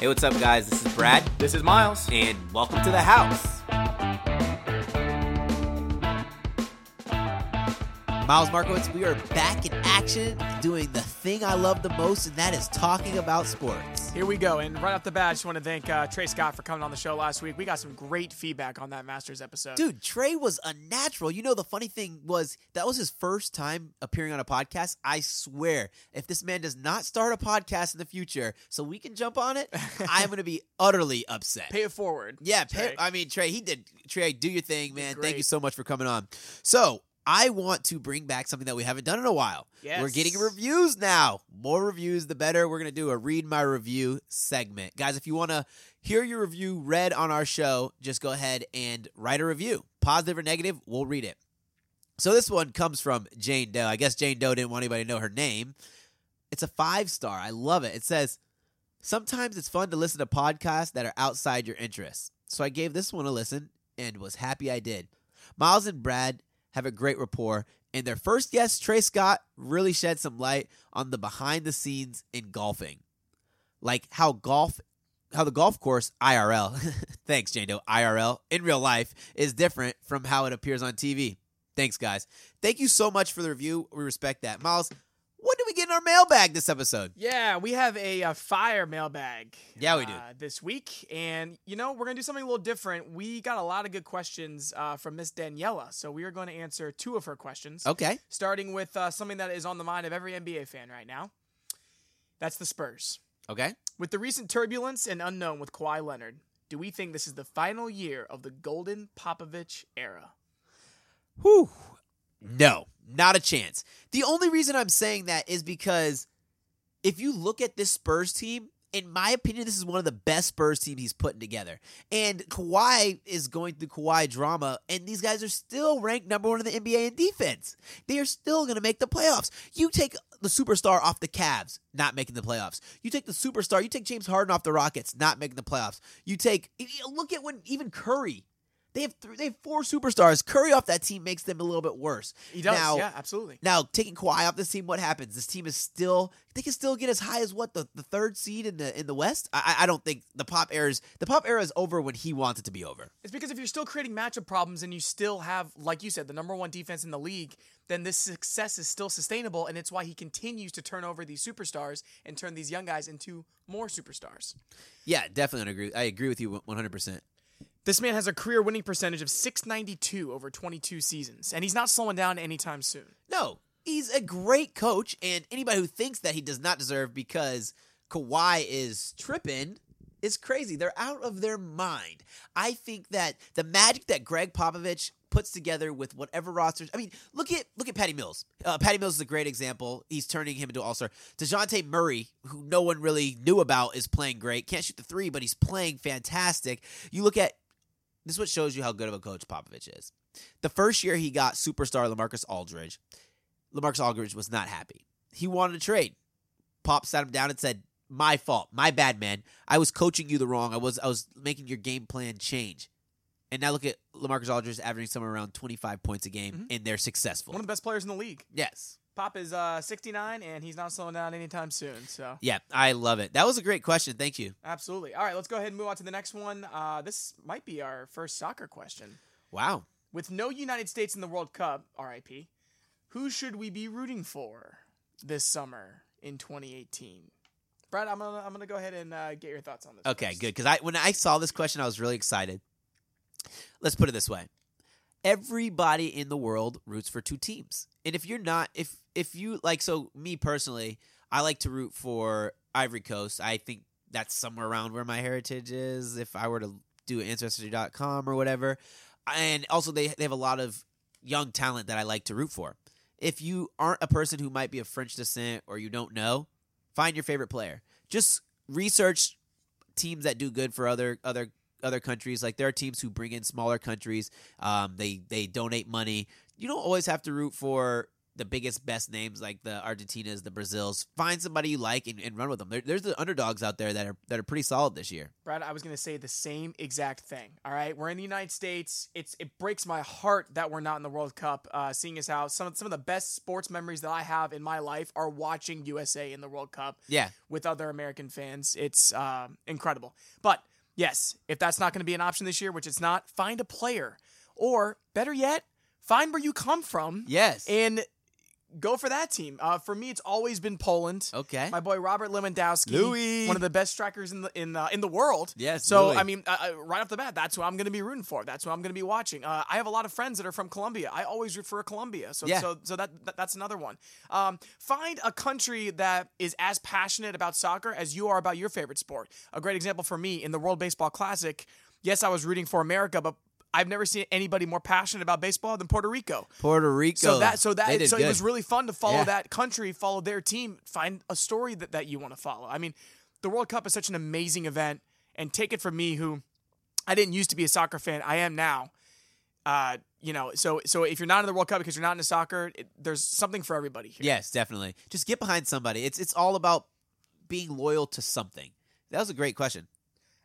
Hey, what's up, guys? This is Brad, This is Miles. and welcome to the house. Miles Markowitz, we are back in action doing the thing I love the most, and that is talking about sports. Here we go. And right off the bat, I just want to thank uh, Trey Scott for coming on the show last week. We got some great feedback on that Masters episode. Dude, Trey was a natural. You know, the funny thing was that was his first time appearing on a podcast. I swear, if this man does not start a podcast in the future so we can jump on it, I'm going to be utterly upset. Pay it forward. Yeah, pay, I mean Trey, he did. Trey, do your thing, man. Thank you so much for coming on. So I want to bring back something that we haven't done in a while. Yes. We're getting reviews now. More reviews, the better. We're gonna do a read my review segment, guys. If you want to hear your review read on our show, just go ahead and write a review, positive or negative. We'll read it. So this one comes from Jane Doe. I guess Jane Doe didn't want anybody to know her name. It's a five star. I love it. It says, Sometimes it's fun to listen to podcasts that are outside your interests. So I gave this one a listen and was happy I did. Miles and Brad have a great rapport, and their first guest, Trey Scott, really shed some light on the behind the scenes in golfing. Like how golf how the golf course IRL, thanks Jane Doe, IRL in real life is different from how it appears on TV. Thanks guys. Thank you so much for the review. We respect that. Miles, what did we get in our mailbag this episode? Yeah, we have a, uh fire mailbag. Yeah, we do. uh, this week, and you know we're gonna do something a little different. We got a lot of good questions uh, from Miss Daniela, so we are going to answer two of her questions. Okay. Starting with uh, something that is on the mind of every NBA fan right now. That's the Spurs. Okay. With the recent turbulence and unknown with Kawhi Leonard, do we think this is the final year of the Golden Popovich era? Whew. No, not a chance. The only reason I'm saying that is because if you look at this Spurs team, in my opinion, this is one of the best Spurs team he's putting together. And Kawhi is going through Kawhi drama, and these guys are still ranked number one in the NBA in defense. They are still going to make the playoffs. You take the superstar off the Cavs, not making the playoffs. You take the superstar, you take James Harden off the Rockets, not making the playoffs. You take look at when even Curry. They have they have four superstars. Curry off that team makes them a little bit worse. He does, Now, yeah, absolutely. now, taking Kawhi off this team, what happens? This team is still they can still get as high as what the, the third seed in the in the West. I, I I don't think the pop era is the pop era is over when he wants it to be over. It's because if you're still creating matchup problems and you still have, like you said, the number one defense in the league, then this success is still sustainable, and it's why he continues to turn over these superstars and turn these young guys into more superstars. Yeah, definitely agree. I agree with you one hundred percent. This man has a career winning percentage of 692 over 22 seasons, and he's not slowing down anytime soon. No, he's a great coach, and anybody who thinks that he does not deserve because Kawhi is tripping is crazy. They're out of their mind. I think that the magic that Gregg Popovich puts together with whatever rosters. I mean, look at look at Patty Mills. Uh, Patty Mills is a great example. He's turning him into all star. Dejounte Murray, who no one really knew about, is playing great. Can't shoot the three, but he's playing fantastic. You look at this is what shows you how good of a coach Popovich is. The first year he got superstar LaMarcus Aldridge, LaMarcus Aldridge was not happy. He wanted to trade. Pop sat him down and said, "My fault, my bad, man. I was coaching you the wrong. I was I was making your game plan change." And now look at LaMarcus Aldridge averaging somewhere around 25 points a game, mm-hmm. and they're successful. One of the best players in the league. yes. Pop is uh, 69, and he's not slowing down anytime soon. So, Yeah, I love it. That was a great question. Thank you. absolutely. All right, let's go ahead and move on to the next one. Uh, this might be our first soccer question. Wow. With no United States in the World Cup, RIP, who should we be rooting for this summer in 2018? Brad, I'm gonna I'm gonna go ahead and uh, get your thoughts on this. Okay, first. good. Because I when I saw this question, I was really excited. Let's put it this way: everybody in the world roots for two teams, and if you're not, if if you like, so me personally, I like to root for Ivory Coast. I think that's somewhere around where my heritage is. If I were to do ancestry.com or whatever, and also they they have a lot of young talent that I like to root for. If you aren't a person who might be of French descent or you don't know, find your favorite player. Just research teams that do good for other other other countries. Like there are teams who bring in smaller countries. Um, they they donate money. You don't always have to root for the biggest, best names like the Argentinas, the Brazils. Find somebody you like and, and run with them. There, there's the underdogs out there that are that are pretty solid this year. Brad, I was going to say the same exact thing. All right, we're in the United States. It's it breaks my heart that we're not in the World Cup. Uh, seeing as how some some of the best sports memories that I have in my life are watching USA in the World Cup Yeah, with other American fans. It's uh, incredible. But yes, if that's not going to be an option this year, which it's not, find a player, or better yet, find where you come from yes. and go for that team. Uh, for me, it's always been Poland. okay. My boy Robert Lewandowski, Lewy. one of the best strikers in the in uh, in the world. Yes, So Lewy. I mean, uh, uh, right off the bat, that's who I'm going to be rooting for. That's who I'm going to be watching. Uh, I have a lot of friends that are from Colombia. I always root for Colombia. So Yeah. so so that, that that's another one. Um, find a country that is as passionate about soccer as you are about your favorite sport. A great example for me in the World Baseball Classic. Yes, I was rooting for America, but I've never seen anybody more passionate about baseball than Puerto Rico. Puerto Rico. So that so that so good. it was really fun to follow Yeah. that country, follow their team, find a story that, that you want to follow. I mean, the World Cup is such an amazing event, and take it from me, who I didn't used to be a soccer fan, I am now. Uh, you know, so so if you're not in the World Cup because you're not into soccer, it, there's something for everybody here. Yes, definitely. Just get behind somebody. It's it's all about being loyal to something. That was a great question.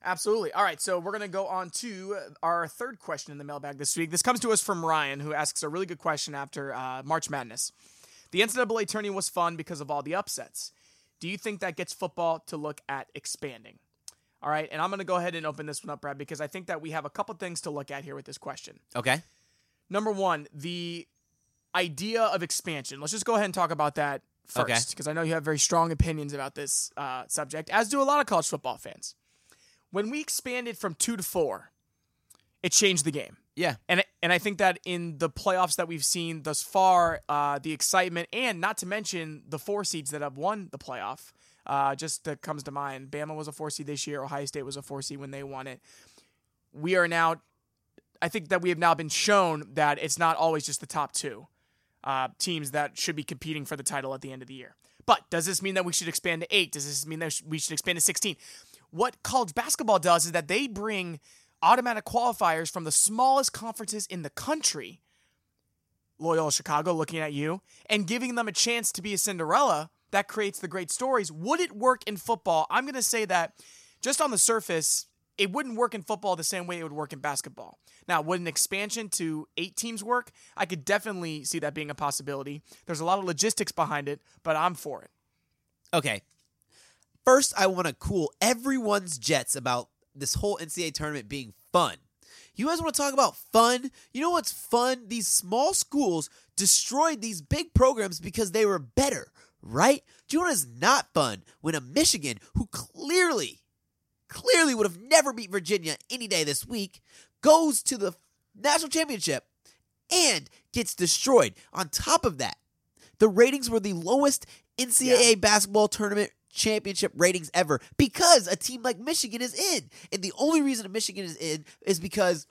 Absolutely. All right, so we're going to go on to our third question in the mailbag this week. This comes to us from Ryan, who asks a really good question after uh, March Madness. The NCAA tourney was fun because of all the upsets. Do you think that gets football to look at expanding? All right, and I'm going to go ahead and open this one up, Brad, because I think that we have a couple things to look at here with this question. Okay. Number one, the idea of expansion. Let's just go ahead and talk about that first, because I know you have very strong opinions about this uh, subject, as do a lot of college football fans. When we expanded from two to four, it changed the game. Yeah. And and I think that in the playoffs that we've seen thus far, uh, the excitement and not to mention the four seeds that have won the playoff, uh, just that comes to mind. Bama was a four seed this year. Ohio State was a four seed when they won it. We are now, I think that we have now been shown that it's not always just the top two uh, teams that should be competing for the title at the end of the year. But does this mean that we should expand to eight? Does this mean that we should expand to 16? What college basketball does is that they bring automatic qualifiers from the smallest conferences in the country, Loyola Chicago looking at you, and giving them a chance to be a Cinderella. That creates the great stories. Would it work in football? I'm going to say that just on the surface, it wouldn't work in football the same way it would work in basketball. Now, would an expansion to eight teams work? I could definitely see that being a possibility. There's a lot of logistics behind it, but I'm for it. Okay. First, I want to cool everyone's jets about this whole NCAA tournament being fun. You guys want to talk about fun? You know what's fun? These small schools destroyed these big programs because they were better, right? Do you know what is not fun? When a Michigan, who clearly, clearly would have never beat Virginia any day this week, goes to the national championship and gets destroyed. On top of that, the ratings were the lowest NCAA basketball tournament championship ratings ever because a team like Michigan is in. And the only reason Michigan is in is because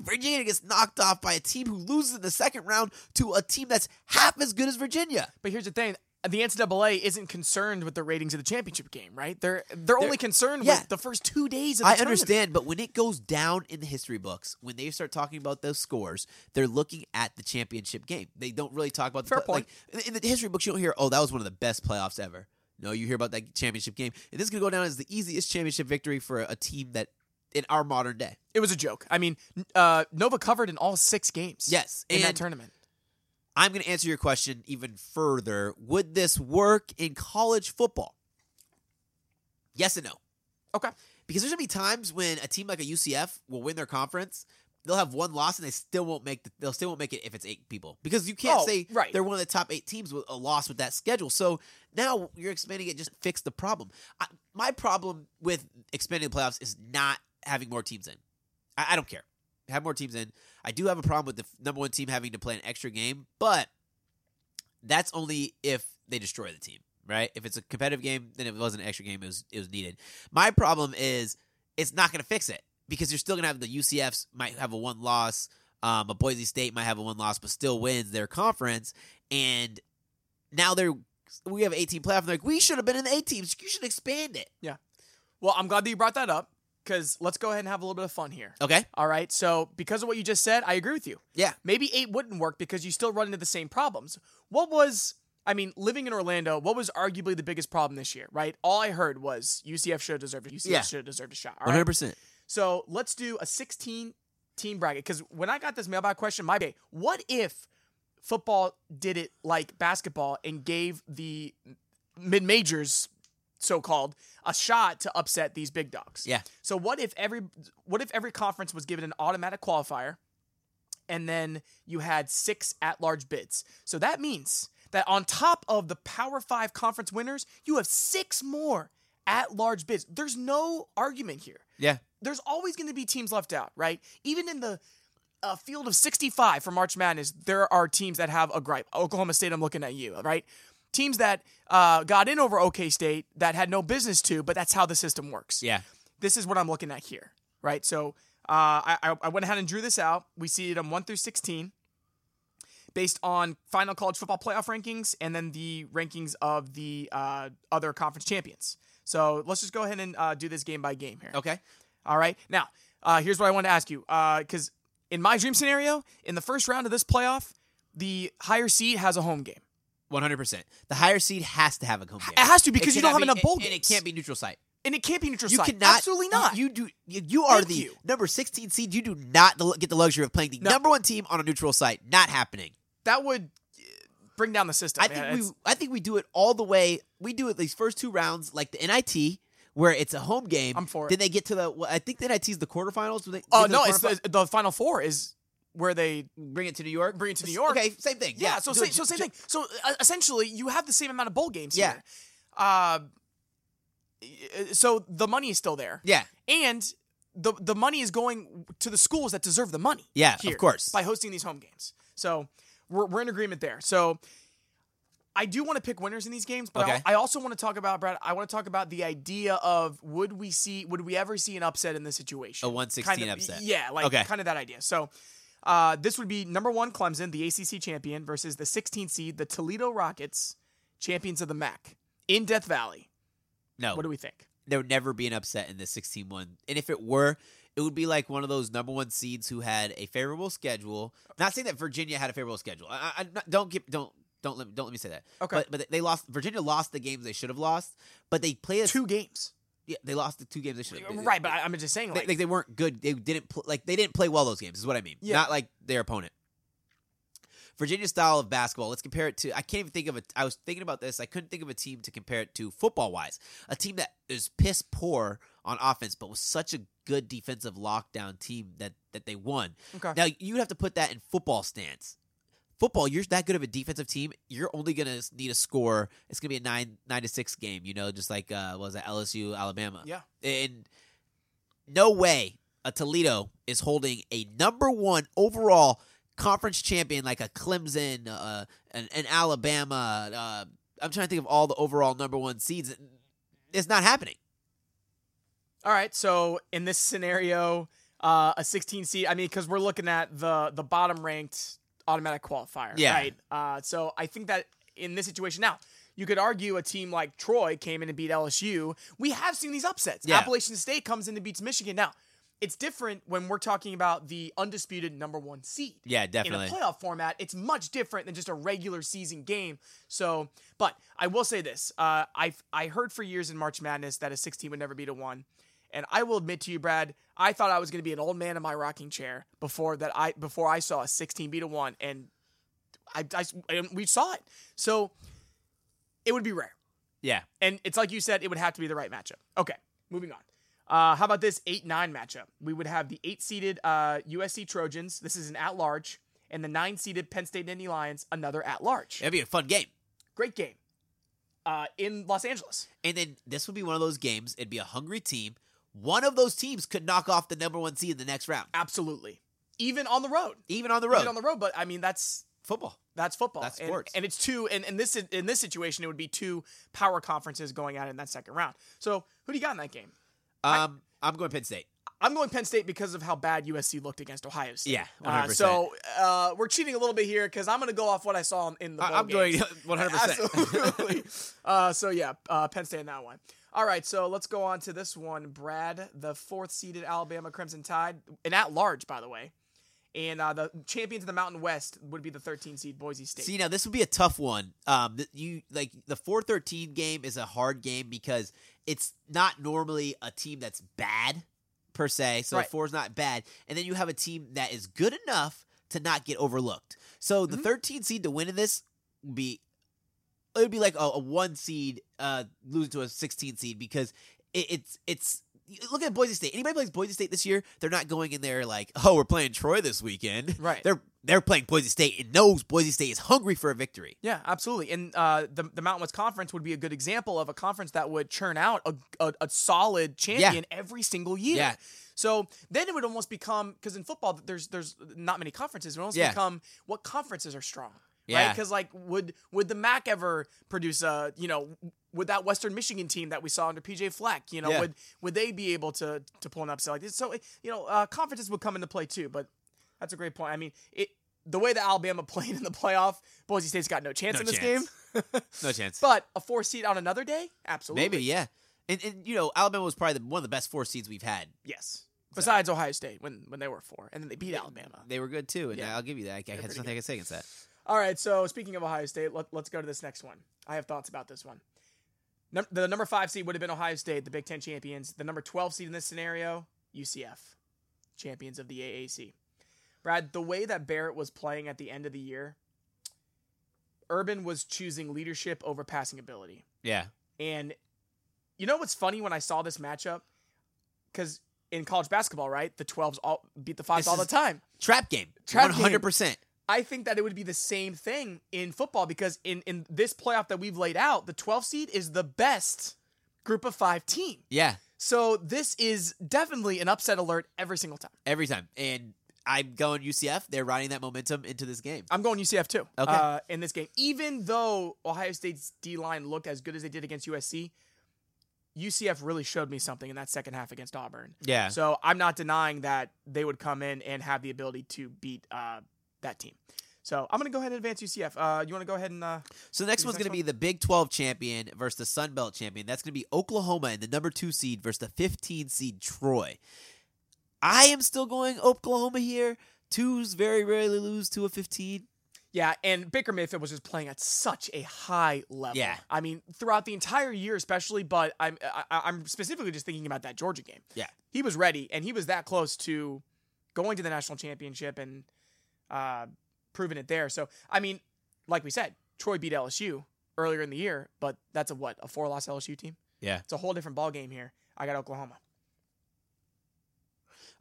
Virginia gets knocked off by a team who loses in the second round to a team that's half as good as Virginia. But here's the thing. The NCAA isn't concerned with the ratings of the championship game, right? They're they're, only concerned yeah. with the first two days of the I tournament. understand, but when it goes down in the history books, when they start talking about those scores, they're looking at the championship game. They don't really talk about the Fair play- point. Like, in the history books, you don't hear, "Oh, that was one of the best playoffs ever." No, you hear about that championship game, and this is gonna go down as the easiest championship victory for a team that in our modern day. It was a joke. I mean, uh, Nova covered in all six games. Yes, in that tournament. I'm going to answer your question even further. Would this work in college football? Yes and no. Okay. Because there's going to be times when a team like a UCF will win their conference. They'll have one loss and they still won't make the, they'll still won't make it if it's eight people because you can't Oh, say right. they're one of the top eight teams with a loss with that schedule. So now you're expanding it just fix the problem. I, my problem with expanding the playoffs is not having more teams in. I, I don't care. Have more teams in. I do have a problem with the number one team having to play an extra game, but that's only if they destroy the team, right? If it's a competitive game, then it wasn't an extra game, it was it was needed. My problem is it's not going to fix it because you're still going to have the UCFs might have a one loss, um, a Boise State might have a one loss, but still wins their conference, and now they're we have 18 playoff. And they're like, we should have been in the eight teams. You should expand it. Yeah. Well, I'm glad that you brought that up because let's go ahead and have a little bit of fun here. Okay. All right. So because of what you just said, I agree with you. Yeah. Maybe eight wouldn't work because you still run into the same problems. What was I mean, living in Orlando, what was arguably the biggest problem this year, right? All I heard was UCF should have deserved it. UCF Yeah. should have deserved a shot. All One right. So let's do a 16 team bracket. Because when I got this mailbag question, my day, what if football did it like basketball and gave the mid majors, so called, a shot to upset these big dogs? Yeah. So what if every what if every conference was given an automatic qualifier, and then you had six at large bids? So that means that on top of the Power Five conference winners, you have six more at large bids. There's no argument here Yeah. there's always going to be teams left out, right? Even in the uh, field of 65 for March Madness, there are teams that have a gripe. Oklahoma State, I'm looking at you, right? Teams that uh, got in over OK State that had no business to, but that's how the system works. Yeah. This is what I'm looking at here, right? So uh, I, I went ahead and drew this out. We see them 1 through 16 based on final college football playoff rankings and then the rankings of the uh, other conference champions. So let's just go ahead and uh, do this game by game here. Okay. All right. Now, uh, here's what I want to ask you. Because in my dream scenario, in the first round of this playoff, the higher seed has a home game. One hundred percent. The higher seed has to have a home game. It has to because you don't have enough be- bowl and, games. and it can't be neutral site. And it can't be neutral site. You site. cannot. Absolutely not. You, you do. You, you are Thank the you. number sixteen seed. You do not get the luxury of playing the No. number one team on a neutral site. Not happening. that would uh, bring down the system. I think we. I think we do it all the way. We do it these first two rounds, like the NIT, where it's a home game. I'm for it. Then they get to the. well, I think the NIT is the quarterfinals. they Oh no, the it's the, the final four is where they bring it to New York. bring it to New York. Okay, same thing. Yeah, so do same, so same thing. So uh, essentially, you have the same amount of bowl games Yeah. here. Uh, so the money is still there. Yeah, and the the money is going to the schools that deserve the money. Yeah, of course. by hosting these home games. So we're we're in agreement there. So I do want to pick winners in these games, but Okay. I, I also want to talk about Brad. I want to talk about the idea of would we see would we ever see an upset in this situation? A 116 Kind of- upset. Yeah, like Okay. kind of that idea. So. Uh, this would be number one Clemson, the ACC champion, versus the 16th seed, the Toledo Rockets, champions of the MAC, in Death Valley. no. What do we think? there would never be an upset in the 16-1. And if it were, it would be like one of those number one seeds who had a favorable schedule. Not saying that Virginia had a favorable schedule. I, I, don't get don't don't let don't let me say that. Okay. But but they lost. Virginia lost the games they should have lost. But they played Two games, Yeah, they lost the two games they should have. right? But I, I'm just saying, They, like, they, they weren't good. They didn't pl- like they didn't play well those games. Is what I mean. Yeah. Not like their opponent. Virginia style of basketball. Let's compare it to. I can't even think of a. I was thinking about this. I couldn't think of a team to compare it to football wise. A team that is piss poor on offense, but was such a good defensive lockdown team that that they won. Okay. Now you'd have to put that in football stance. Football, you're that good of a defensive team. You're only gonna need a score. It's gonna be a nine nine to six game. You know, just like uh, what was that LSU Alabama? yeah. And no way a Toledo is holding a number one overall conference champion like a Clemson, uh, an, an Alabama. Uh, I'm trying to think of all the overall number one seeds. It's not happening. All right. So in this scenario, uh, a 16 seed. I mean, because we're looking at the the bottom ranked automatic qualifier. Yeah. Right. Uh, so I think that in this situation now. You could argue a team like Troy came in and beat LSU. We have seen these upsets. Yeah. Appalachian State comes in and beats Michigan. Now, it's different when we're talking about the undisputed number one seed. Yeah, definitely. in a playoff format, it's much different than just a regular season game. So, but I will say this: uh, I I heard for years in March Madness that a 16 would never beat a one, and I will admit to you, Brad, I thought I was going to be an old man in my rocking chair before that. I before I saw a 16 beat a one, and I, I and we saw it. So it would be rare, Yeah. and it's like you said, it would have to be the right matchup. Okay, moving on. Uh, how about this 8 9 matchup? We would have the 8 seeded uh, USC Trojans. This is an at large. And the 9 seeded Penn State Nittany Lions, another at large. That'd be a fun game. Great game uh, in Los Angeles. And then this would be one of those games. It'd be a hungry team. One of those teams could knock off the number one seed in the next round, Absolutely. Even on the road. even on the road. Even on the road. But I mean, that's Football. that's football. That's And- sports. And, it's two. And in this in this situation, it would be two power conferences going at it in that second round. So who do you got in that game? Um, I'm going Penn State. I'm going Penn State because of how bad USC looked against Ohio State. Yeah, Uh, 100%. so uh, we're cheating a little bit here because I'm going to go off what I saw in the. I- I'm going 100. percent Absolutely. uh, so yeah, uh, Penn State in that one. All right, so let's go on to this one, Brad. The fourth seeded Alabama Crimson Tide, and at large, by the way. And uh, the champions of the Mountain West would be the 13 seed Boise State. See, now this would be a tough one. Um, you like the four thirteen game is a hard game because it's not normally a team that's bad per se. So Right. four is not bad, and then you have a team that is good enough to not get overlooked. So the Mhm. thirteen seed to win in this would be it would be like a, a one seed uh losing to a sixteen seed because it, it's it's. Look at Boise State. Anybody plays Boise State this year, they're not going in there like, "Oh, we're playing Troy this weekend." Right. They're they're playing Boise State and knows Boise State is hungry for a victory. Yeah, absolutely. And uh, the the Mountain West Conference would be a good example of a conference that would churn out a, a, a solid champion every single year. Yeah. So then it would almost become because in football there's there's not many conferences. It would almost Yeah. become what conferences are strong. Right? Because like would would the MAC ever produce a you know would that Western Michigan team that we saw under PJ Fleck you know Yeah. would would they be able to to pull an upset like this? So you know uh, conferences would come into play too. But that's a great point. I mean it. The way that Alabama played in the playoff, Boise State's got no chance No in this chance. game. No chance. But a four seed on another day, absolutely. Maybe, yeah. And, and you know, Alabama was probably the, one of the best four seeds we've had. yes. Besides Ohio State when when they were four, and then they beat Alabama. They were good too, and Yeah. I'll give you that. I, I, there's nothing I can say against that. All right. So speaking of Ohio State, let, let's go to this next one. I have thoughts about this one. Num- the number five seed would have been Ohio State, the Big Ten champions. The number twelve seed in this scenario, UCF, champions of the AAC. Brad, the way that Barrett was playing at the end of the year, Urban was choosing leadership over passing ability. Yeah, And you know what's funny when I saw this matchup? Because in college basketball, right, the 12s all beat the 5s all the time. trap game, Trap one hundred percent. I think that it would be the same thing in football because in, in this playoff that we've laid out, the 12 seed is the best group of five team. Yeah, So this is definitely an upset alert every single time. every time. And I'm going UCF. They're riding that momentum into this game. I'm going UCF too. Okay. Uh, in this game, even though Ohio State's D line looked as good as they did against USC, UCF really showed me something in that second half against Auburn. Yeah. So I'm not denying that they would come in and have the ability to beat uh, that team. So I'm going to go ahead and advance UCF. Uh, you want to go ahead and uh, So the next one's going to be the Big 12 champion versus the Sun Belt champion. That's going to be Oklahoma in the number two seed versus the 15 seed Troy. I am still going Oklahoma here. Twos very rarely lose to a 15. Yeah, and Baker Mayfield was just playing at such a high level. Yeah. I mean, throughout the entire year, especially. But I'm I, I'm specifically just thinking about that Georgia game. Yeah. he was ready, and he was that close to going to the national championship and uh, proving it there. So, I mean, like we said, Troy beat LSU earlier in the year, but that's a what a four loss LSU team. Yeah. It's a whole different ball game here. I got Oklahoma.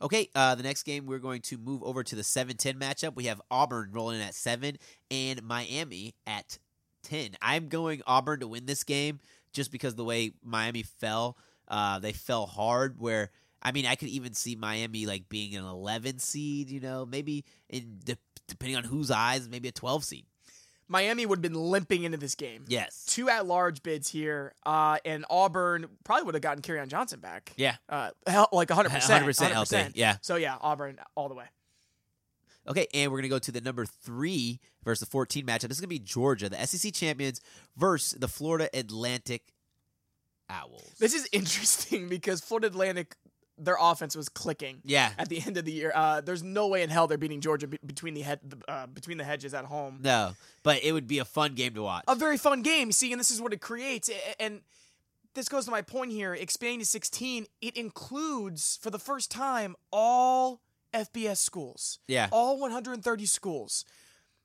Okay, uh, the next game we're going to move over to the 7-10 matchup. We have Auburn rolling in at 7 and Miami at 10. I'm going Auburn to win this game just because the way Miami fell. Uh, they fell hard where I mean, I could even see Miami like being an 11 seed, you know, maybe in de- depending on whose eyes, maybe a 12 seed. Miami would have been limping into this game. Yes. Two at large bids here, uh, and Auburn probably would have gotten Kerryon Johnson back. Yeah. Uh, like 100%. 100% healthy. Yeah. So, yeah, Auburn all the way. Okay, and we're going to go to the number three versus the 14 matchup. This is going to be Georgia, the SEC champions, versus the Florida Atlantic Owls. This is interesting because Florida Atlantic, their offense was clicking yeah. at the end of the year. Uh, there's no way in hell they're beating Georgia be- between the head uh, between the hedges at home. No, but it would be a fun game to watch. A very fun game, see, and this is what it creates. And this goes to my point here. Expanding to 16, it includes for the first time all FBS schools. Yeah. all 130 schools.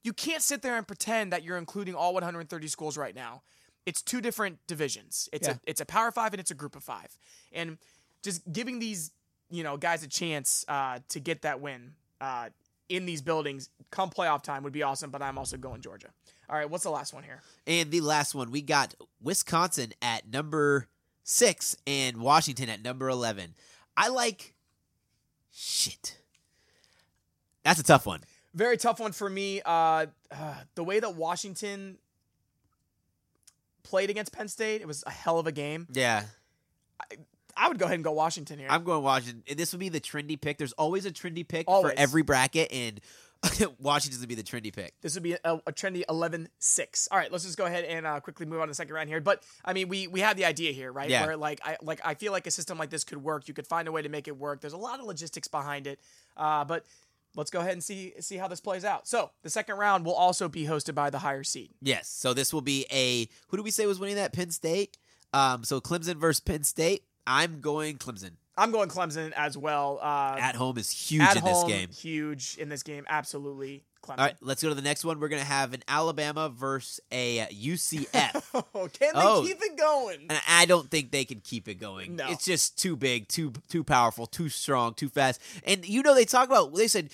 You can't sit there and pretend that you're including all 130 schools right now. It's two different divisions. It's Yeah. a it's a power five and it's a group of five, and just giving these you know guys a chance uh, to get that win uh, in these buildings come playoff time would be awesome. But I'm also going Georgia. All right, what's the last one here? And the last one, we got Wisconsin at number six and Washington at number 11. I like. Shit. That's a tough one. Very tough one for me. Uh, uh, the way that Washington played against Penn State, it was a hell of a game. Yeah. I would go ahead and go Washington here. I'm going Washington. This would be the trendy pick. There's always a trendy pick Always. for every bracket, and Washington's gonna be the trendy pick. This would be a, a trendy 11-6. All right, let's just go ahead and uh, quickly move on to the second round here. But I mean, we we had the idea here, right? Yeah. Where like I like I feel like a system like this could work. You could find a way to make it work. There's a lot of logistics behind it. Uh, but let's go ahead and see see how this plays out. So the second round will also be hosted by the higher seed. Yes. So this will be a who do we say was winning that? Penn State. Um. So Clemson versus Penn State. I'm going Clemson. I'm going Clemson as well. Uh, At home is huge in home, this game. huge in this game. Absolutely, Clemson. All right, let's go to the next one. We're gonna have an Alabama versus a UCF. Oh, can they Oh. keep it going? And I don't think they can keep it going. No. It's just too big, too too powerful, too strong, too fast. And you know they talk about they said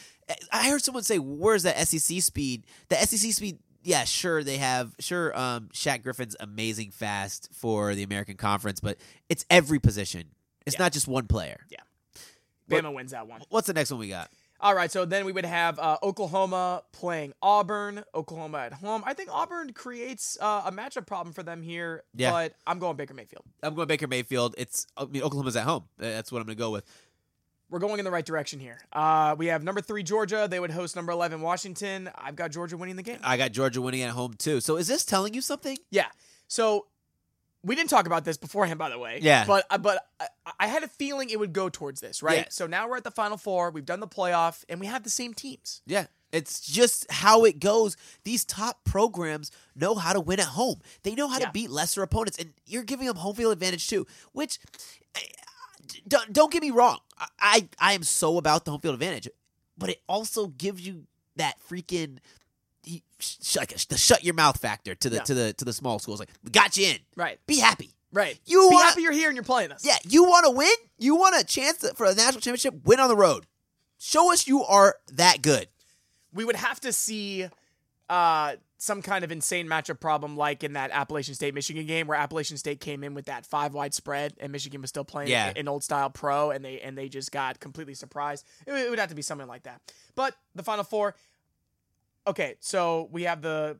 I heard someone say, "Where's that SEC speed?" The SEC speed. Yeah, sure they have. Sure, um, Shaq Griffin's amazing fast for the American Conference, but it's every position. It's Yeah. not just one player. Yeah. Bama wins that one. What's the next one we got? All right, so then we would have uh, Oklahoma playing Auburn. Oklahoma at home. I think Auburn creates uh, a matchup problem for them here. Yeah. But I'm going Baker Mayfield. I'm going Baker Mayfield. It's I mean Oklahoma's at home. That's what I'm going to go with. We're going in the right direction here. Uh, we have number three Georgia. They would host number eleven Washington. I've got Georgia winning the game. I got Georgia winning at home too. So is this telling you something? Yeah. So we didn't talk about this beforehand, by the way. Yeah. But uh, but I, I had a feeling it would go towards this, right? Yeah. So now we're at the final four. We've done the playoff, and we have the same teams. Yeah. It's just how it goes. These top programs know how to win at home. They know how Yeah. to beat lesser opponents, and you're giving them home field advantage too. Which, eh, don't, don't get me wrong, I, I am so about the home field advantage, but it also gives you that freaking like the shut your mouth factor to the Yeah. to the to the small schools. Like, we got you in. Right. Be happy. Right. You Be wanna- happy you're here and you're playing us. Yeah, you want to win? You want a chance for a national championship? Win on the road. Show us you are that good. we would have to see uh, some kind of insane matchup problem like in that Appalachian State Michigan game where Appalachian State came in with that five wide spread and Michigan was still playing Yeah. an old style pro and they and they just got completely surprised. It, would- it would have to be something like that. But the final four. Okay, so we have the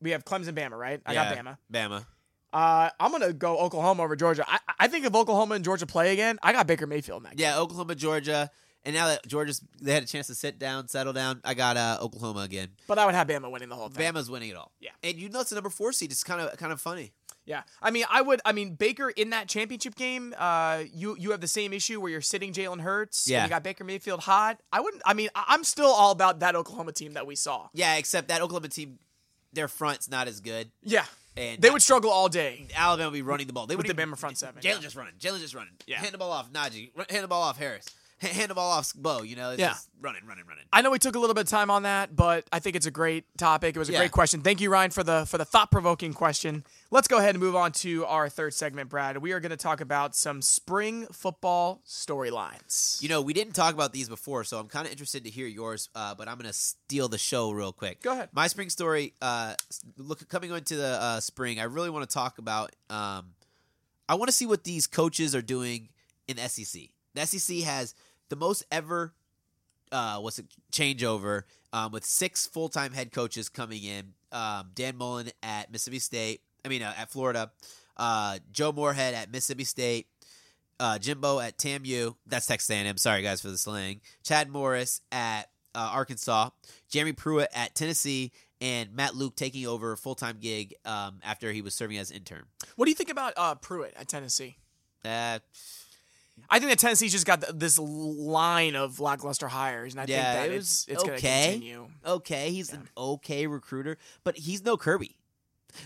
we have Clemson, Bama, right? I got Bama. Bama. Uh, I'm gonna go Oklahoma over Georgia. I, I think if Oklahoma and Georgia play again, I got Baker Mayfield in that. game. Yeah, Oklahoma, Georgia, and now that Georgia's they had a chance to sit down, settle down. I got uh, Oklahoma again. but I would have Bama winning the whole thing. Bama's winning it all. Yeah. and you know it's the number four seed. It's kind of kind of funny. Yeah, I mean, I would. I mean, Baker in that championship game, uh, you you have the same issue where you're sitting Jalen Hurts. and Yeah. you got Baker Mayfield hot. I wouldn't. I mean, I'm still all about that Oklahoma team that we saw. Yeah, except that Oklahoma team, their front's not as good, Yeah, and they would struggle all day. Alabama will be running the ball. They With would the even- Bama front seven, Jalen yeah. just running. Jalen just running. Yeah. hand the ball off Najee. Hand the ball off Harris. Hand the ball off Bo. You know, it's Yeah. just running, running, running. I know we took a little bit of time on that, but I think it's a great topic. It was a Yeah. great question. Thank you, Ryan, for the for the thought provoking question. Let's go ahead and move on to our third segment, Brad. We are going to talk about some spring football storylines. You know, we didn't talk about these before, so I'm kind of interested to hear yours. Uh, but I'm going to steal the show real quick. Go ahead. My spring story. Uh, look, coming into the uh, spring, I really want to talk about. Um, I want to see what these coaches are doing in SEC. The SEC has the most ever. Uh, what's it changeover um, with six full time head coaches coming in. Um, Dan Mullen at Mississippi State. I mean, uh, at Florida. Uh, Joe Moorhead at Mississippi State uh, Jimbo at TAMU. That's Texas A&M. Sorry guys for the slang. Chad Morris at uh, Arkansas. Jeremy Pruitt at Tennessee, and Matt Luke taking over a full time gig um, after he was serving as intern. What do you think about uh, Pruitt at Tennessee? Uh, I think that Tennessee's just got this line of lackluster hires, and I Yeah, think that it it's was it's going to okay. continue. okay, he's an okay recruiter, but he's no Kirby.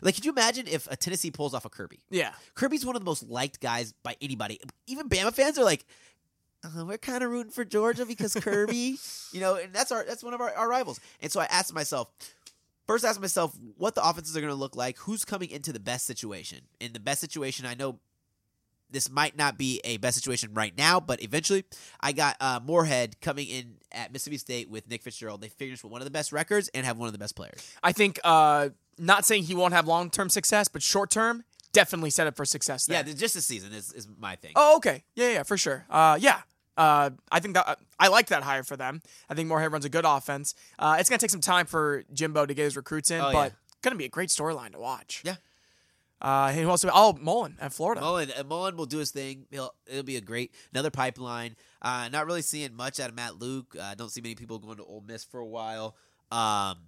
Like, could you imagine if a Tennessee pulls off a Kirby? Yeah, Kirby's one of the most liked guys by anybody. Even Bama fans are like, uh, we're kind of rooting for Georgia because Kirby, you know, and that's our that's one of our, our rivals. And so I asked myself, first, I asked myself what the offenses are going to look like, who's coming into the best situation. In the best situation, I know this might not be a best situation right now, but eventually, I got uh, Moorhead coming in at Mississippi State with Nick Fitzgerald. They finished with one of the best records and have one of the best players. I think. Uh, not saying he won't have long term success, but short term, definitely set up for success. There. Yeah, just this season is, is my thing. Oh, okay. Yeah, yeah, for sure. Uh, yeah. Uh, I think that I like that hire for them. I think Moorhead runs a good offense. Uh, it's gonna take some time for Jimbo to get his recruits in, Oh, but yeah. gonna be a great storyline to watch. Yeah. Uh, who else? Oh, Mullen at Florida. Mullen, uh, Mullen will do his thing. He'll, it'll be a great another pipeline. Uh, not really seeing much out of Matt Luke. I uh, don't see many people going to Ole Miss for a while. Um,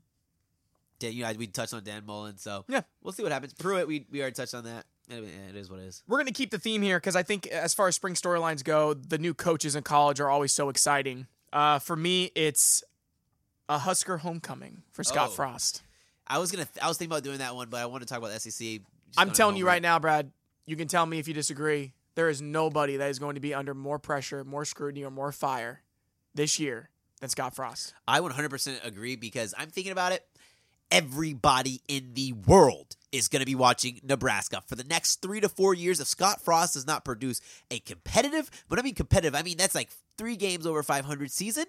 Dan, you know, we touched on Dan Mullen, so Yeah. we'll see what happens. Pruitt, we we already touched on that. It, is what it is. We're going to keep the theme here because I think, as far as spring storylines go, the new coaches in college are always so exciting. Uh, for me, it's a Husker homecoming for Scott Oh. Frost. I was gonna, I was thinking about doing that one, but I want to talk about SEC. I'm telling you right now, Brad, you can tell me if you disagree. There is nobody that is going to be under more pressure, more scrutiny, or more fire this year than Scott Frost. I 100% agree because I'm thinking about it. Everybody in the world is going to be watching Nebraska for the next three to four years. If Scott Frost does not produce a competitive, but I mean competitive, I mean that's like three games over 500 season,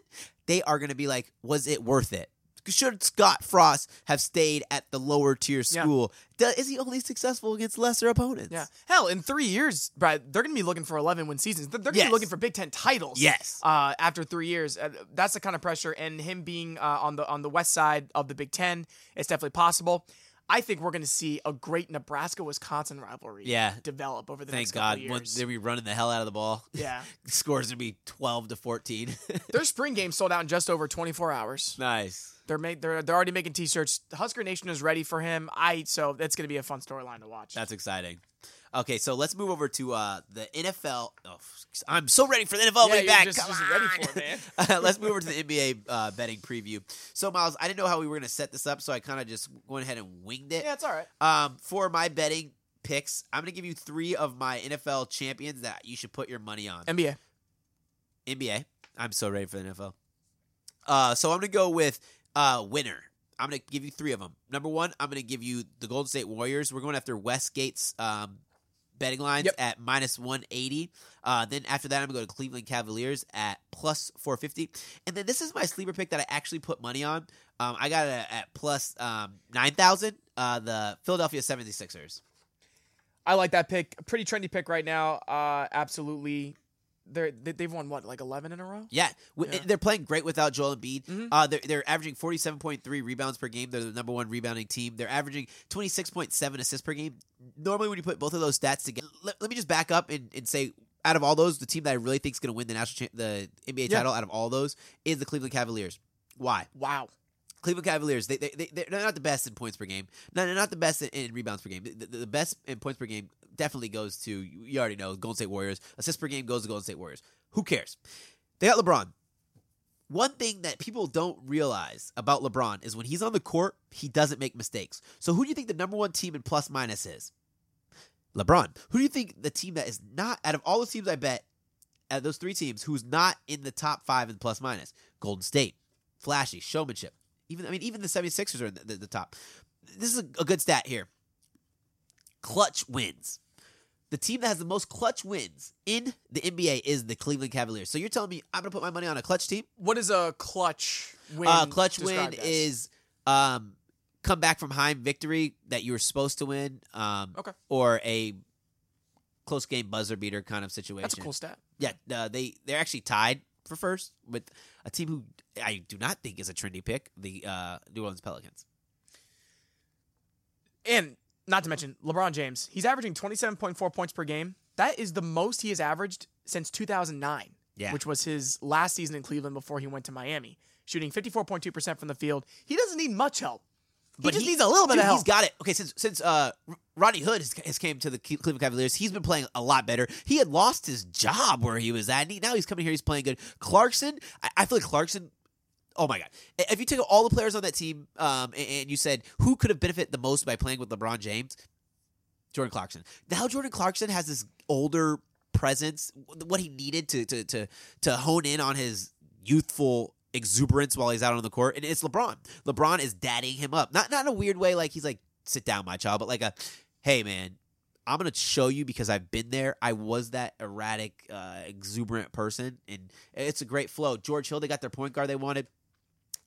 they are going to be like, was it worth it? Should Scott Frost have stayed at the lower tier school? Do- Is he only successful against lesser opponents? Yeah. Hell, in three years, Brad, they're going to be looking for 11 win seasons. They're, going to Yes. be looking for Big Ten titles. Yes. Uh, after three years, uh, that's the kind of pressure, and him being uh, on the on the west side of the Big Ten, it's definitely possible. I think we're going to see a great Nebraska Wisconsin rivalry. Yeah. develop over the Thank next God. couple years. They'll be running the hell out of the ball. yeah, Scores to be 12 to 14. their spring game sold out in just over 24 hours. nice. They're made, they're they're already making t-shirts. Husker Nation is ready for him. I so that's going to be a fun storyline to watch. That's exciting. Okay, so let's move over to uh, the NFL. Oh, I'm so ready for the NFL Yeah, back. just- Come just on. ready for it, man. let's move over to the NBA uh, betting preview. So, Miles, I didn't know how we were going to set this up, so I kind of just went ahead and winged it. yeah, it's all right. Um, for my betting picks, I'm going to give you three of my NFL champions that you should put your money on. NBA. NBA. I'm so ready for the NFL. Uh, so I'm gonna go with uh winner. I'm gonna give you three of them. Number one, I'm gonna give you the Golden State Warriors. We're going after Westgate's um, betting lines Yep. at minus 180. Uh, then after that, I'm gonna go to Cleveland Cavaliers at plus 450. And then this is my sleeper pick that I actually put money on. Um, I got it at plus um, 9,000. Uh, the Philadelphia 76ers. I like that pick. Pretty trendy pick right now. Uh, absolutely. They're, they- they've won what, like eleven in a row? Yeah, Yeah. they're playing great without Joel Embiid. Mhm. Uh, they're they're averaging forty seven point three rebounds per game. They're the number one rebounding team. They're averaging twenty six point seven assists per game. Normally, when you put both of those stats together, let, let me just back up and, and say, out of all those, the team that I really think is going to win the national cha- the NBA Yeah. title out of all those is the Cleveland Cavaliers. Why? Wow. Cleveland Cavaliers, they, they, they, they're not the best in points per game. No, they're not the best in, in rebounds per game. The, the, the best in points per game definitely goes to, you already know, Golden State Warriors. Assists per game goes to Golden State Warriors. Who cares? They got LeBron. One thing that people don't realize about LeBron is when he's on the court, he doesn't make mistakes. So who do you think the number one team in plus minus is? LeBron. Who do you think the team that is not, out of all the teams I bet, out of those three teams, who's not in the top five in plus minus? Golden State. Flashy, showmanship. Even I mean, even the 76ers are in the, the, the top. This is a, a good stat here. Clutch wins. The team that has the most clutch wins in the NBA is the Cleveland Cavaliers. So you're telling me I'm going to put my money on a clutch team? What is a clutch win? uh, clutch win as? is um, come back from high victory that you were supposed to win, um, Okay. or a close game buzzer beater kind of situation. That's a cool stat. Yeah, uh, they they're actually tied for first with a team who I do not think is a trendy pick, the uh, New Orleans Pelicans. And not to mention LeBron James. He's averaging 27.4 points per game. That is the most he has averaged since 2009, Yeah. which was his last season in Cleveland before he went to Miami. Shooting 54.2% from the field. He doesn't need much help. He just needs a little bit dude, of help. He's got it. Okay, since since uh, Rodney Hood has, has came to the Cleveland Cavaliers, he's been playing a lot better. He had lost his job where he was at. And he, now he's coming here. He's playing good. Clarkson, I, I feel like Clarkson. Oh my god! If you take all the players on that team, um, and, and you said who could have benefited the most by playing with LeBron James, Jordan Clarkson. Now Jordan Clarkson has this older presence, what he needed to to to to hone in on his youthful exuberance while he's out on the court, and it's LeBron. LeBron is dadding him up, not not in a weird way, like he's like, "Sit down, my child," but like a, "Hey, man." I'm gonna show you because I've been there. I was that erratic, uh, exuberant person, and it's a great flow. George Hill, they got their point guard they wanted.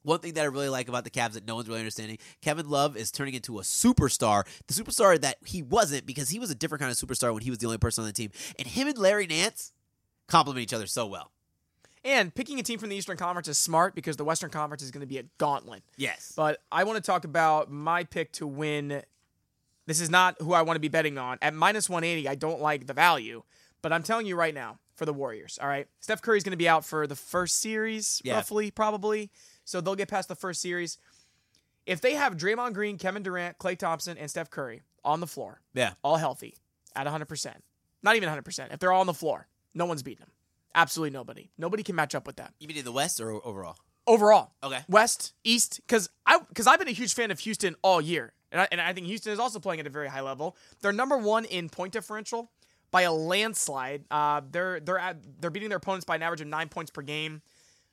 One thing that I really like about the Cavs that no one's really understanding, Kevin Love is turning into a superstar. The superstar that he wasn't because he was a different kind of superstar when he was the only person on the team. And him and Larry Nance complement each other so well. And picking a team from the Eastern Conference is smart because the Western Conference is going to be a gauntlet. Yes. But I want to talk about my pick to win This is not who I want to be betting on. At minus 180, I don't like the value, but I'm telling you right now for the Warriors, all right? Steph Curry's going to be out for the first series, Yeah. roughly, probably. So they'll get past the first series. If they have Draymond Green, Kevin Durant, Klay Thompson, and Steph Curry on the floor, Yeah. all healthy at 100%, not even 100%, if they're all on the floor, no one's beating them. Absolutely nobody. Nobody can match up with that. You mean in the West or overall? Overall, Okay. West, East, because I because I've been a huge fan of Houston all year, and I, and I think Houston is also playing at a very high level. They're number one in point differential by a landslide. Uh, they're they're at, they're beating their opponents by an average of nine points per game,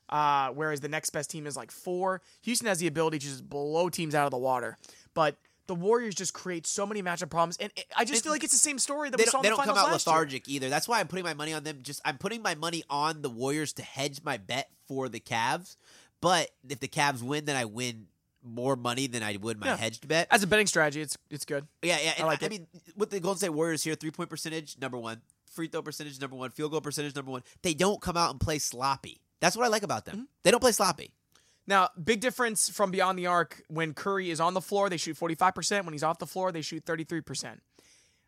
uh, whereas the next best team is like four. Houston has the ability to just blow teams out of the water, but the Warriors just create so many matchup problems, and it- I just feel like it's the same story that we saw in they the don't come out last year. lethargic either. That's why I'm putting my money on them. Just I'm putting my money on the Warriors to hedge my bet for the Cavs. But if the Cavs win, then I win more money than I would my Yeah. hedged bet. As a betting strategy, it's it's good. Yeah, yeah. I, like I it. mean, with the Golden State Warriors here, three point percentage number one, free throw percentage number one, field goal percentage number one. They don't come out and play sloppy. That's what I like about them. Mm-hmm. They don't play sloppy. Now, big difference from beyond the arc. When Curry is on the floor, they shoot 45%. When he's off the floor, they shoot 33%.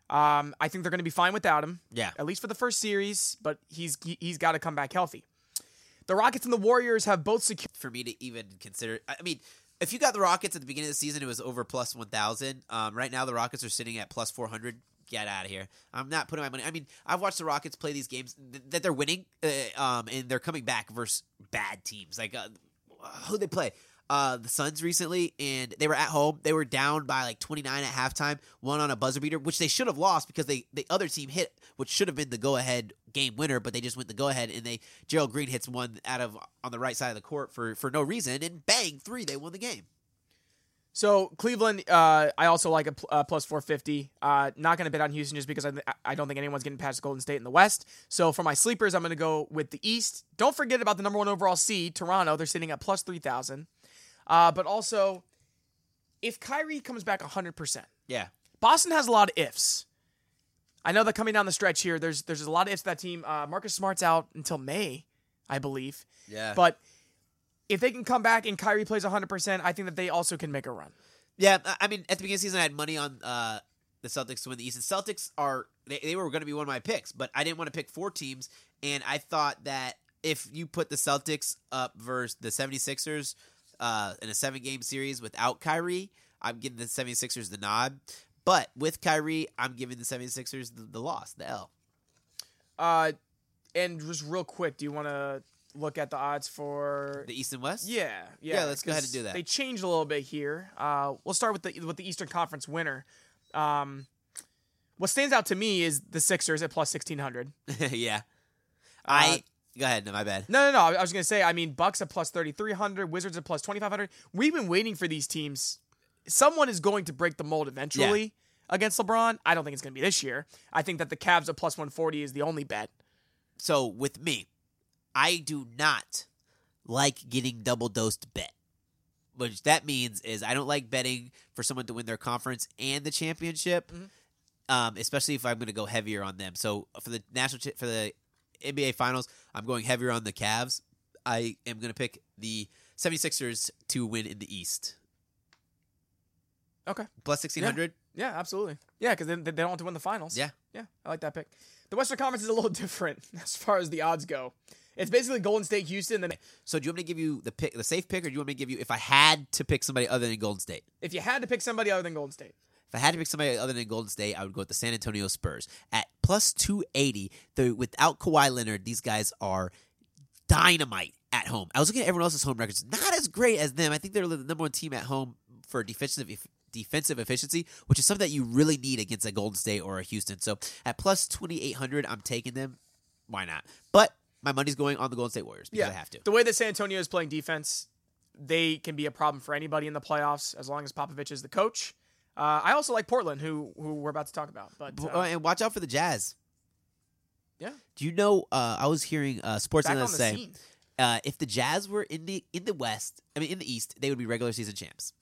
Um, I think they're going to be fine without him. Yeah. At least for the first series, but he's he, he's got to come back healthy. The Rockets and the Warriors have both secured. for me to even consider. I mean, if you got the Rockets at the beginning of the season, it was over plus one thousand. Um, right now, the Rockets are sitting at plus four hundred. Get out of here! I'm not putting my money. I mean, I've watched the Rockets play these games th- that they're winning, uh, um, and they're coming back versus bad teams. Like uh, who they play? Uh, the Suns recently, and they were at home. They were down by like 29 at halftime, one on a buzzer beater, which they should have lost because they the other team hit, which should have been the go ahead game winner, but they just went the go ahead, and they Gerald Green hits one out of on the right side of the court for for no reason, and bang, three, they won the game. So Cleveland, uh, I also like a pl- uh, plus 450. Uh, not going to bet on Houston just because I, th- I don't think anyone's getting past Golden State in the West. So for my sleepers, I'm going to go with the East. Don't forget about the number one overall seed, Toronto. They're sitting at plus 3,000. Uh, but also, if Kyrie comes back 100%, Yeah, Boston has a lot of ifs. I know that coming down the stretch here, there's there's a lot of ifs to that team. Uh, Marcus Smart's out until May, I believe. yeah, But if they can come back and Kyrie plays 100%, I think that they also can make a run. yeah. I- mean, at the beginning of the season, I had money on uh, the Celtics to win the East. And Celtics are they, they were going to be one of my picks, but I didn't want to pick four teams, and I thought that if you put the Celtics up versus the 76ers uh, in a seven game series without Kyrie, I'm giving the 76ers the nod. But with Kyrie, I'm giving the 76ers the, the loss, the L. Uh, and just real quick, do you want to look at the odds for? The East and West? Yeah, yeah. Yeah, let's go ahead and do that. They changed a little bit here. Uh, we'll start with the with the Eastern Conference winner. Um, what stands out to me is the Sixers at plus sixteen hundred. yeah. Uh, I. Go ahead. No, my bad. No, no, no. I was gonna say. I mean, Bucks at plus thirty three hundred, Wizards at plus twenty five hundred. We've been waiting for these teams. Someone is going to break the mold eventually against LeBron. I don't think it's gonna be this year. I think that the Cavs at plus one forty is the only bet. So with me, I do not like getting double dosed bet. Which that means is I don't like betting for someone to win their conference and the championship, Mhm. um, especially if I'm going to go heavier on them. So for the national cha- for the NBA Finals, I'm going heavier on the Cavs. I am going to pick the 76ers to win in the East. Okay. Plus 1600. Yeah, absolutely. Yeah, because they, they don't have to win the finals. Yeah. Yeah, I like that pick. The Western Conference is a little different as far as the odds go. It's basically Golden State, Houston. Then So do you want me to give you the pick, the safe pick, or do you want me to give you if I had to pick somebody other than Golden State? if you had to pick somebody other than Golden State, If I had to pick somebody other than Golden State, I would go with the San Antonio Spurs at plus 280. Though without Kawhi Leonard, these guys are dynamite at home. I was looking at everyone else's home records, not as great as them. I think they're the number one team at home for defensive defensive efficiency, which is something that you really need against a Golden State or a Houston. So at plus 2800, I'm taking them. Why not? But my money's going on the Golden State Warriors because I have to. The way that San Antonio is playing defense, they can be a problem for anybody in the playoffs as long as Popovich is the coach. Uh, I also like Portland, who who we're about to talk about. But uh, and watch out for the Jazz. yeah, Do you know? Uh, I was hearing uh, sports back say uh, if the Jazz were in the in the West, I mean in the East, they would be regular season champs.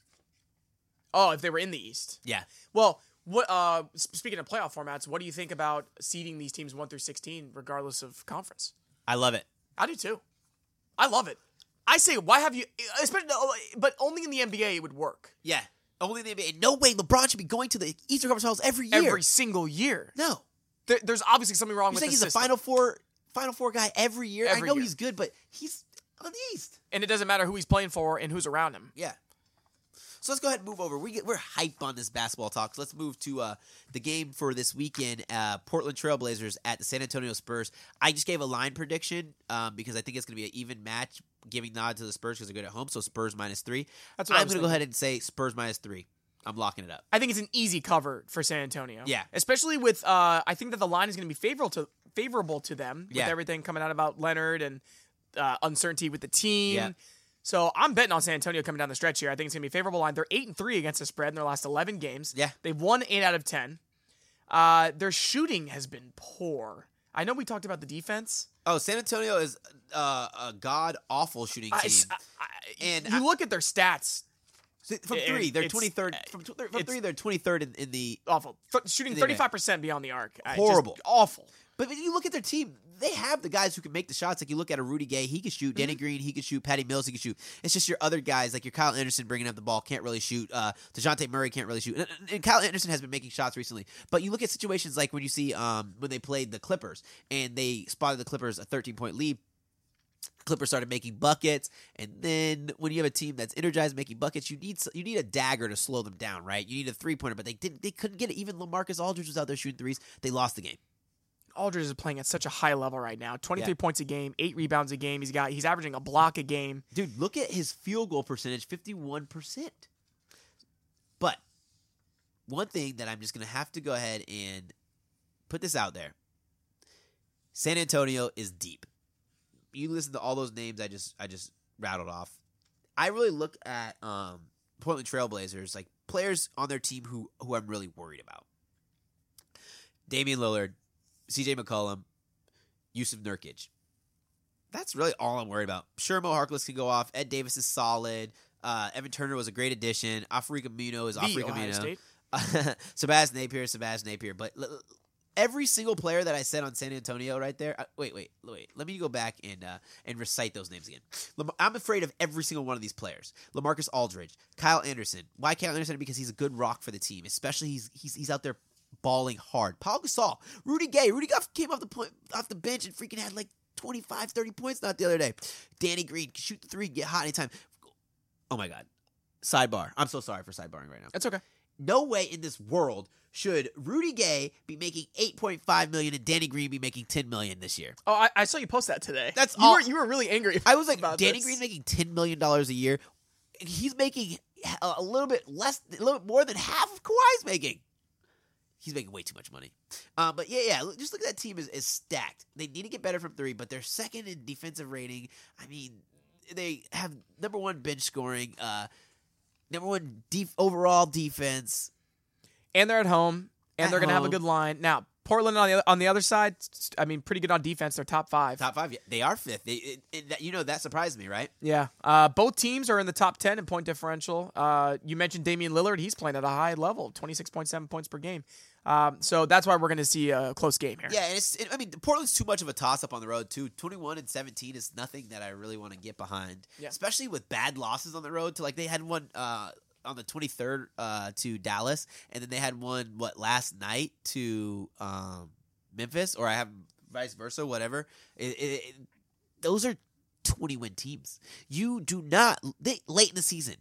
Oh, if they were in the East. Yeah, Well, what? Uh, speaking of playoff formats, what do you think about seeding these teams one through sixteen, regardless of conference? I love it. I do too. I love it. I say, why have you? Especially, but only in the NBA it would work. Yeah, Only the NBA. No way. LeBron should be going to the Eastern Conference Finals every year. Every single year. no. There, there's obviously something wrong You with say the he's system. a Final Four, Final Four guy every year. Every I know year. he's good, but he's on the East. and it doesn't matter who he's playing for and who's around him. Yeah. So let's go ahead and move over. We get, we're hype on this basketball talk. So let's move to uh, the game for this weekend. Uh, Portland Trailblazers at the San Antonio Spurs. I just gave a line prediction um, because I think it's going to be an even match, giving nod to the Spurs because they're good at home. So Spurs minus three. That's what I'm going to go ahead and say Spurs minus three. I'm locking it up. I think it's an easy cover for San Antonio. Yeah. especially with uh, I think that the line is going to be favorable to favorable to them with Yeah. everything coming out about Leonard and uh, uncertainty with the team. Yeah. So I'm betting on San Antonio coming down the stretch here. I think it's going to be a favorable line. They're eight and three against the spread in their last eleven games. Yeah. they've won eight out of ten. Uh, their shooting has been poor. I know we talked about the defense. Oh, San Antonio is uh, a god awful shooting team. I- I- And you I- look at their stats, from three, they're it's- 23rd. From, tw- from three, they're 23rd in, in the awful. Th- shooting thirty five percent beyond the arc. Uh, Horrible. awful. But when you look at their team, they have the guys who can make the shots. Like you look at a Rudy Gay, he can shoot. Danny Green, he can shoot. Patty Mills, he can shoot. It's just your other guys, like your Kyle Anderson bringing up the ball, can't really shoot. Uh, Dejounte Murray can't really shoot. And, and Kyle Anderson has been making shots recently. But you look at situations like when you see um, when they played the Clippers and they spotted the Clippers a 13 point lead. Clippers started making buckets, and then when you have a team that's energized making buckets, you need you need a dagger to slow them down, right? You need a three pointer, but they didn't. They couldn't get it. Even LaMarcus Aldridge was out there shooting threes. They lost the game. Aldridge is playing at such a high level right now. 23 Yeah. points a game, 8 rebounds a game. He's got he's averaging a block a game. Dude, look at his field goal percentage, 51%. But one thing that I'm just going to have to go ahead and put this out there. San Antonio is deep. You listen to all those names I just I just rattled off. I really look at um, Portland Trailblazers like players on their team who who I'm really worried about. Damian Lillard, CJ McCollum, Jusuf Nurkic. That's really all I'm worried about. Sure, Mo Harkless can go off. Ed Davis is solid. Uh, Evan Turner was a great addition. Al-Farouq Aminu is Al-Farouq Aminu. State. Shabazz Napier, Shabazz Napier. But l- l- every single player that I said on San Antonio right there. Uh, wait, wait, wait. Let me go back and uh, and recite those names again. Lam- I'm afraid of every single one of these players. LaMarcus Aldridge, Kyle Anderson. Why Kyle Anderson? Because he's a good rock for the team. Especially he's he's he's out there balling hard. Paul Gasol, Rudy Gay. Rudy Gay came off the point off the bench and freaking had like 25, 30 points not the other day. Danny Green can shoot the three, get hot anytime. Oh my god. Sidebar. I'm so sorry for sidebarring right now That's okay. no way in this world should Rudy Gay be making 8.5 million and Danny Green be making 10 million this year. Oh, I, I saw you post that today. That's you all- were you were really angry. I was like, about Danny this. Green's making 10 million dollars a year. He's making a a little bit less, a little bit more than half of Kawhi's making. He's making way too much money. Uh, but yeah, yeah, just look at that team is, is stacked. They need to get better from three, but they're second in defensive rating. I mean, they have number one bench scoring, uh, number one def- overall defense. and they're at home, and At they're gonna have a good line. Now Portland on the other, on the other side, I mean, pretty good on defense. They're top five. Top five, yeah, they are fifth. They, it, it, you know, that surprised me, right? Yeah. Uh, both teams are in the top 10 in point differential. Uh, you mentioned Damian Lillard. He's playing at a high level, 26.7 points per game. Um, so that's why we're going to see a close game here. Yeah, and it's. It, I mean, Portland's too much of a toss up on the road too. Twenty-one and seventeen is nothing that I really want to get behind, Yeah. especially with bad losses on the road. To like they had one uh, on the twenty-third uh, to Dallas, and then they had one what last night to um, Memphis, or I have vice versa, whatever. It, it, it- those are twenty-win teams. You do not they, late in the season.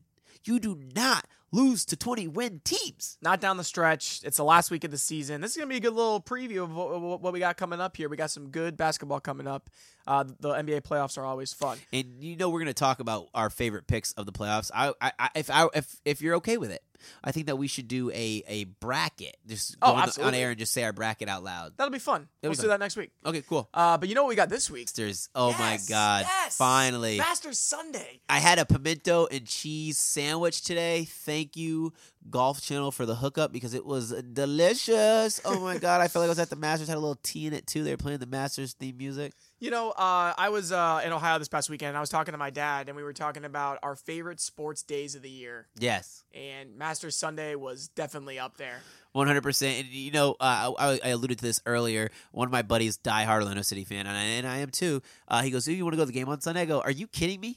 You do not lose to twenty-win teams. Not down the stretch. It's the last week of the season. This is going to be a good little preview of what, what- what we got coming up here. We got some good basketball coming up. Uh, the NBA playoffs are always fun. And you know we're going to talk about our favorite picks of the playoffs. I, I, I if I, if if you're okay with it, I think that we should do a a bracket. Just go Oh, on, on air and just say our bracket out loud. That'll be fun. That'll be Let's do fun. that next week. Okay, cool. Uh, but you know what we got this week? There's oh my god! yes. Finally, Masters Sunday. I had a pimento and cheese sandwich today. Thank you, Golf Channel, for the hookup because it was delicious. Oh my god! I felt like I was at the Masters. Had a little tea in it too. They were playing the Masters theme music. You know, uh, I was uh, in Ohio this past weekend. And I was talking to my dad, and we were talking about our favorite sports days of the year. Yes. And Masters Sunday was definitely up there. One hundred percent, and you know, uh, I, I alluded to this earlier. One of my buddies, diehard Orlando City fan, and I, and I am too. Uh, he goes, "Do you want to go to the game on Sunday?" I go, "Are you kidding me?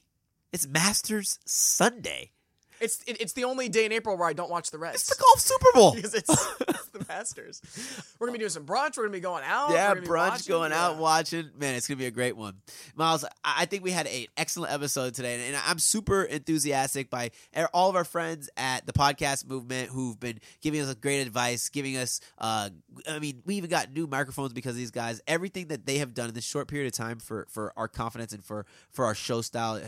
It's Masters Sunday." It's it, it's the only day in April where I don't watch the rest. It's the golf Super Bowl. because it's, Masters. We're gonna be doing some brunch. We're gonna be going out. Yeah, we're gonna be brunch, watching, going out, watching. Man, it's gonna be a great one. Miles, I think we had an excellent episode today, and I'm super enthusiastic by all of our friends at the podcast movement who've been giving us great advice, giving us. Uh, I mean, we even got new microphones because of these guys. Everything that they have done in this short period of time for for our confidence and for for our show style.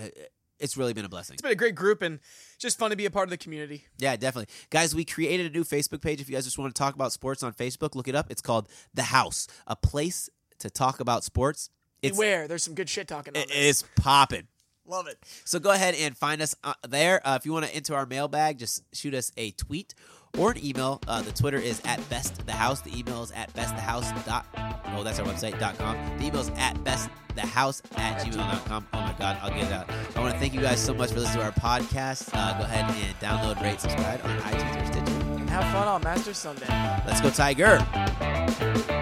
It's really been a blessing. It's been a great group and just fun to be a part of the community. Yeah, definitely. Guys, we created a new Facebook page. If you guys just want to talk about sports on Facebook, look it up. It's called The House, a place to talk about sports. It's Beware, there's some good shit talking it is popping. Love it. So go ahead and find us uh, there. Uh, if you want to enter our mailbag, just shoot us a tweet or an email. Uh, the Twitter is at best the house. The email is at bestthehouse dot. Oh, that's our website dot com. The email is at best the house at gmail.com. Oh my God, I'll get it out. I want to thank you guys so much for listening to our podcast. Uh, go ahead and download, rate, subscribe on iTunes or Stitcher. And have fun on Master Sunday. Let's go, Tiger.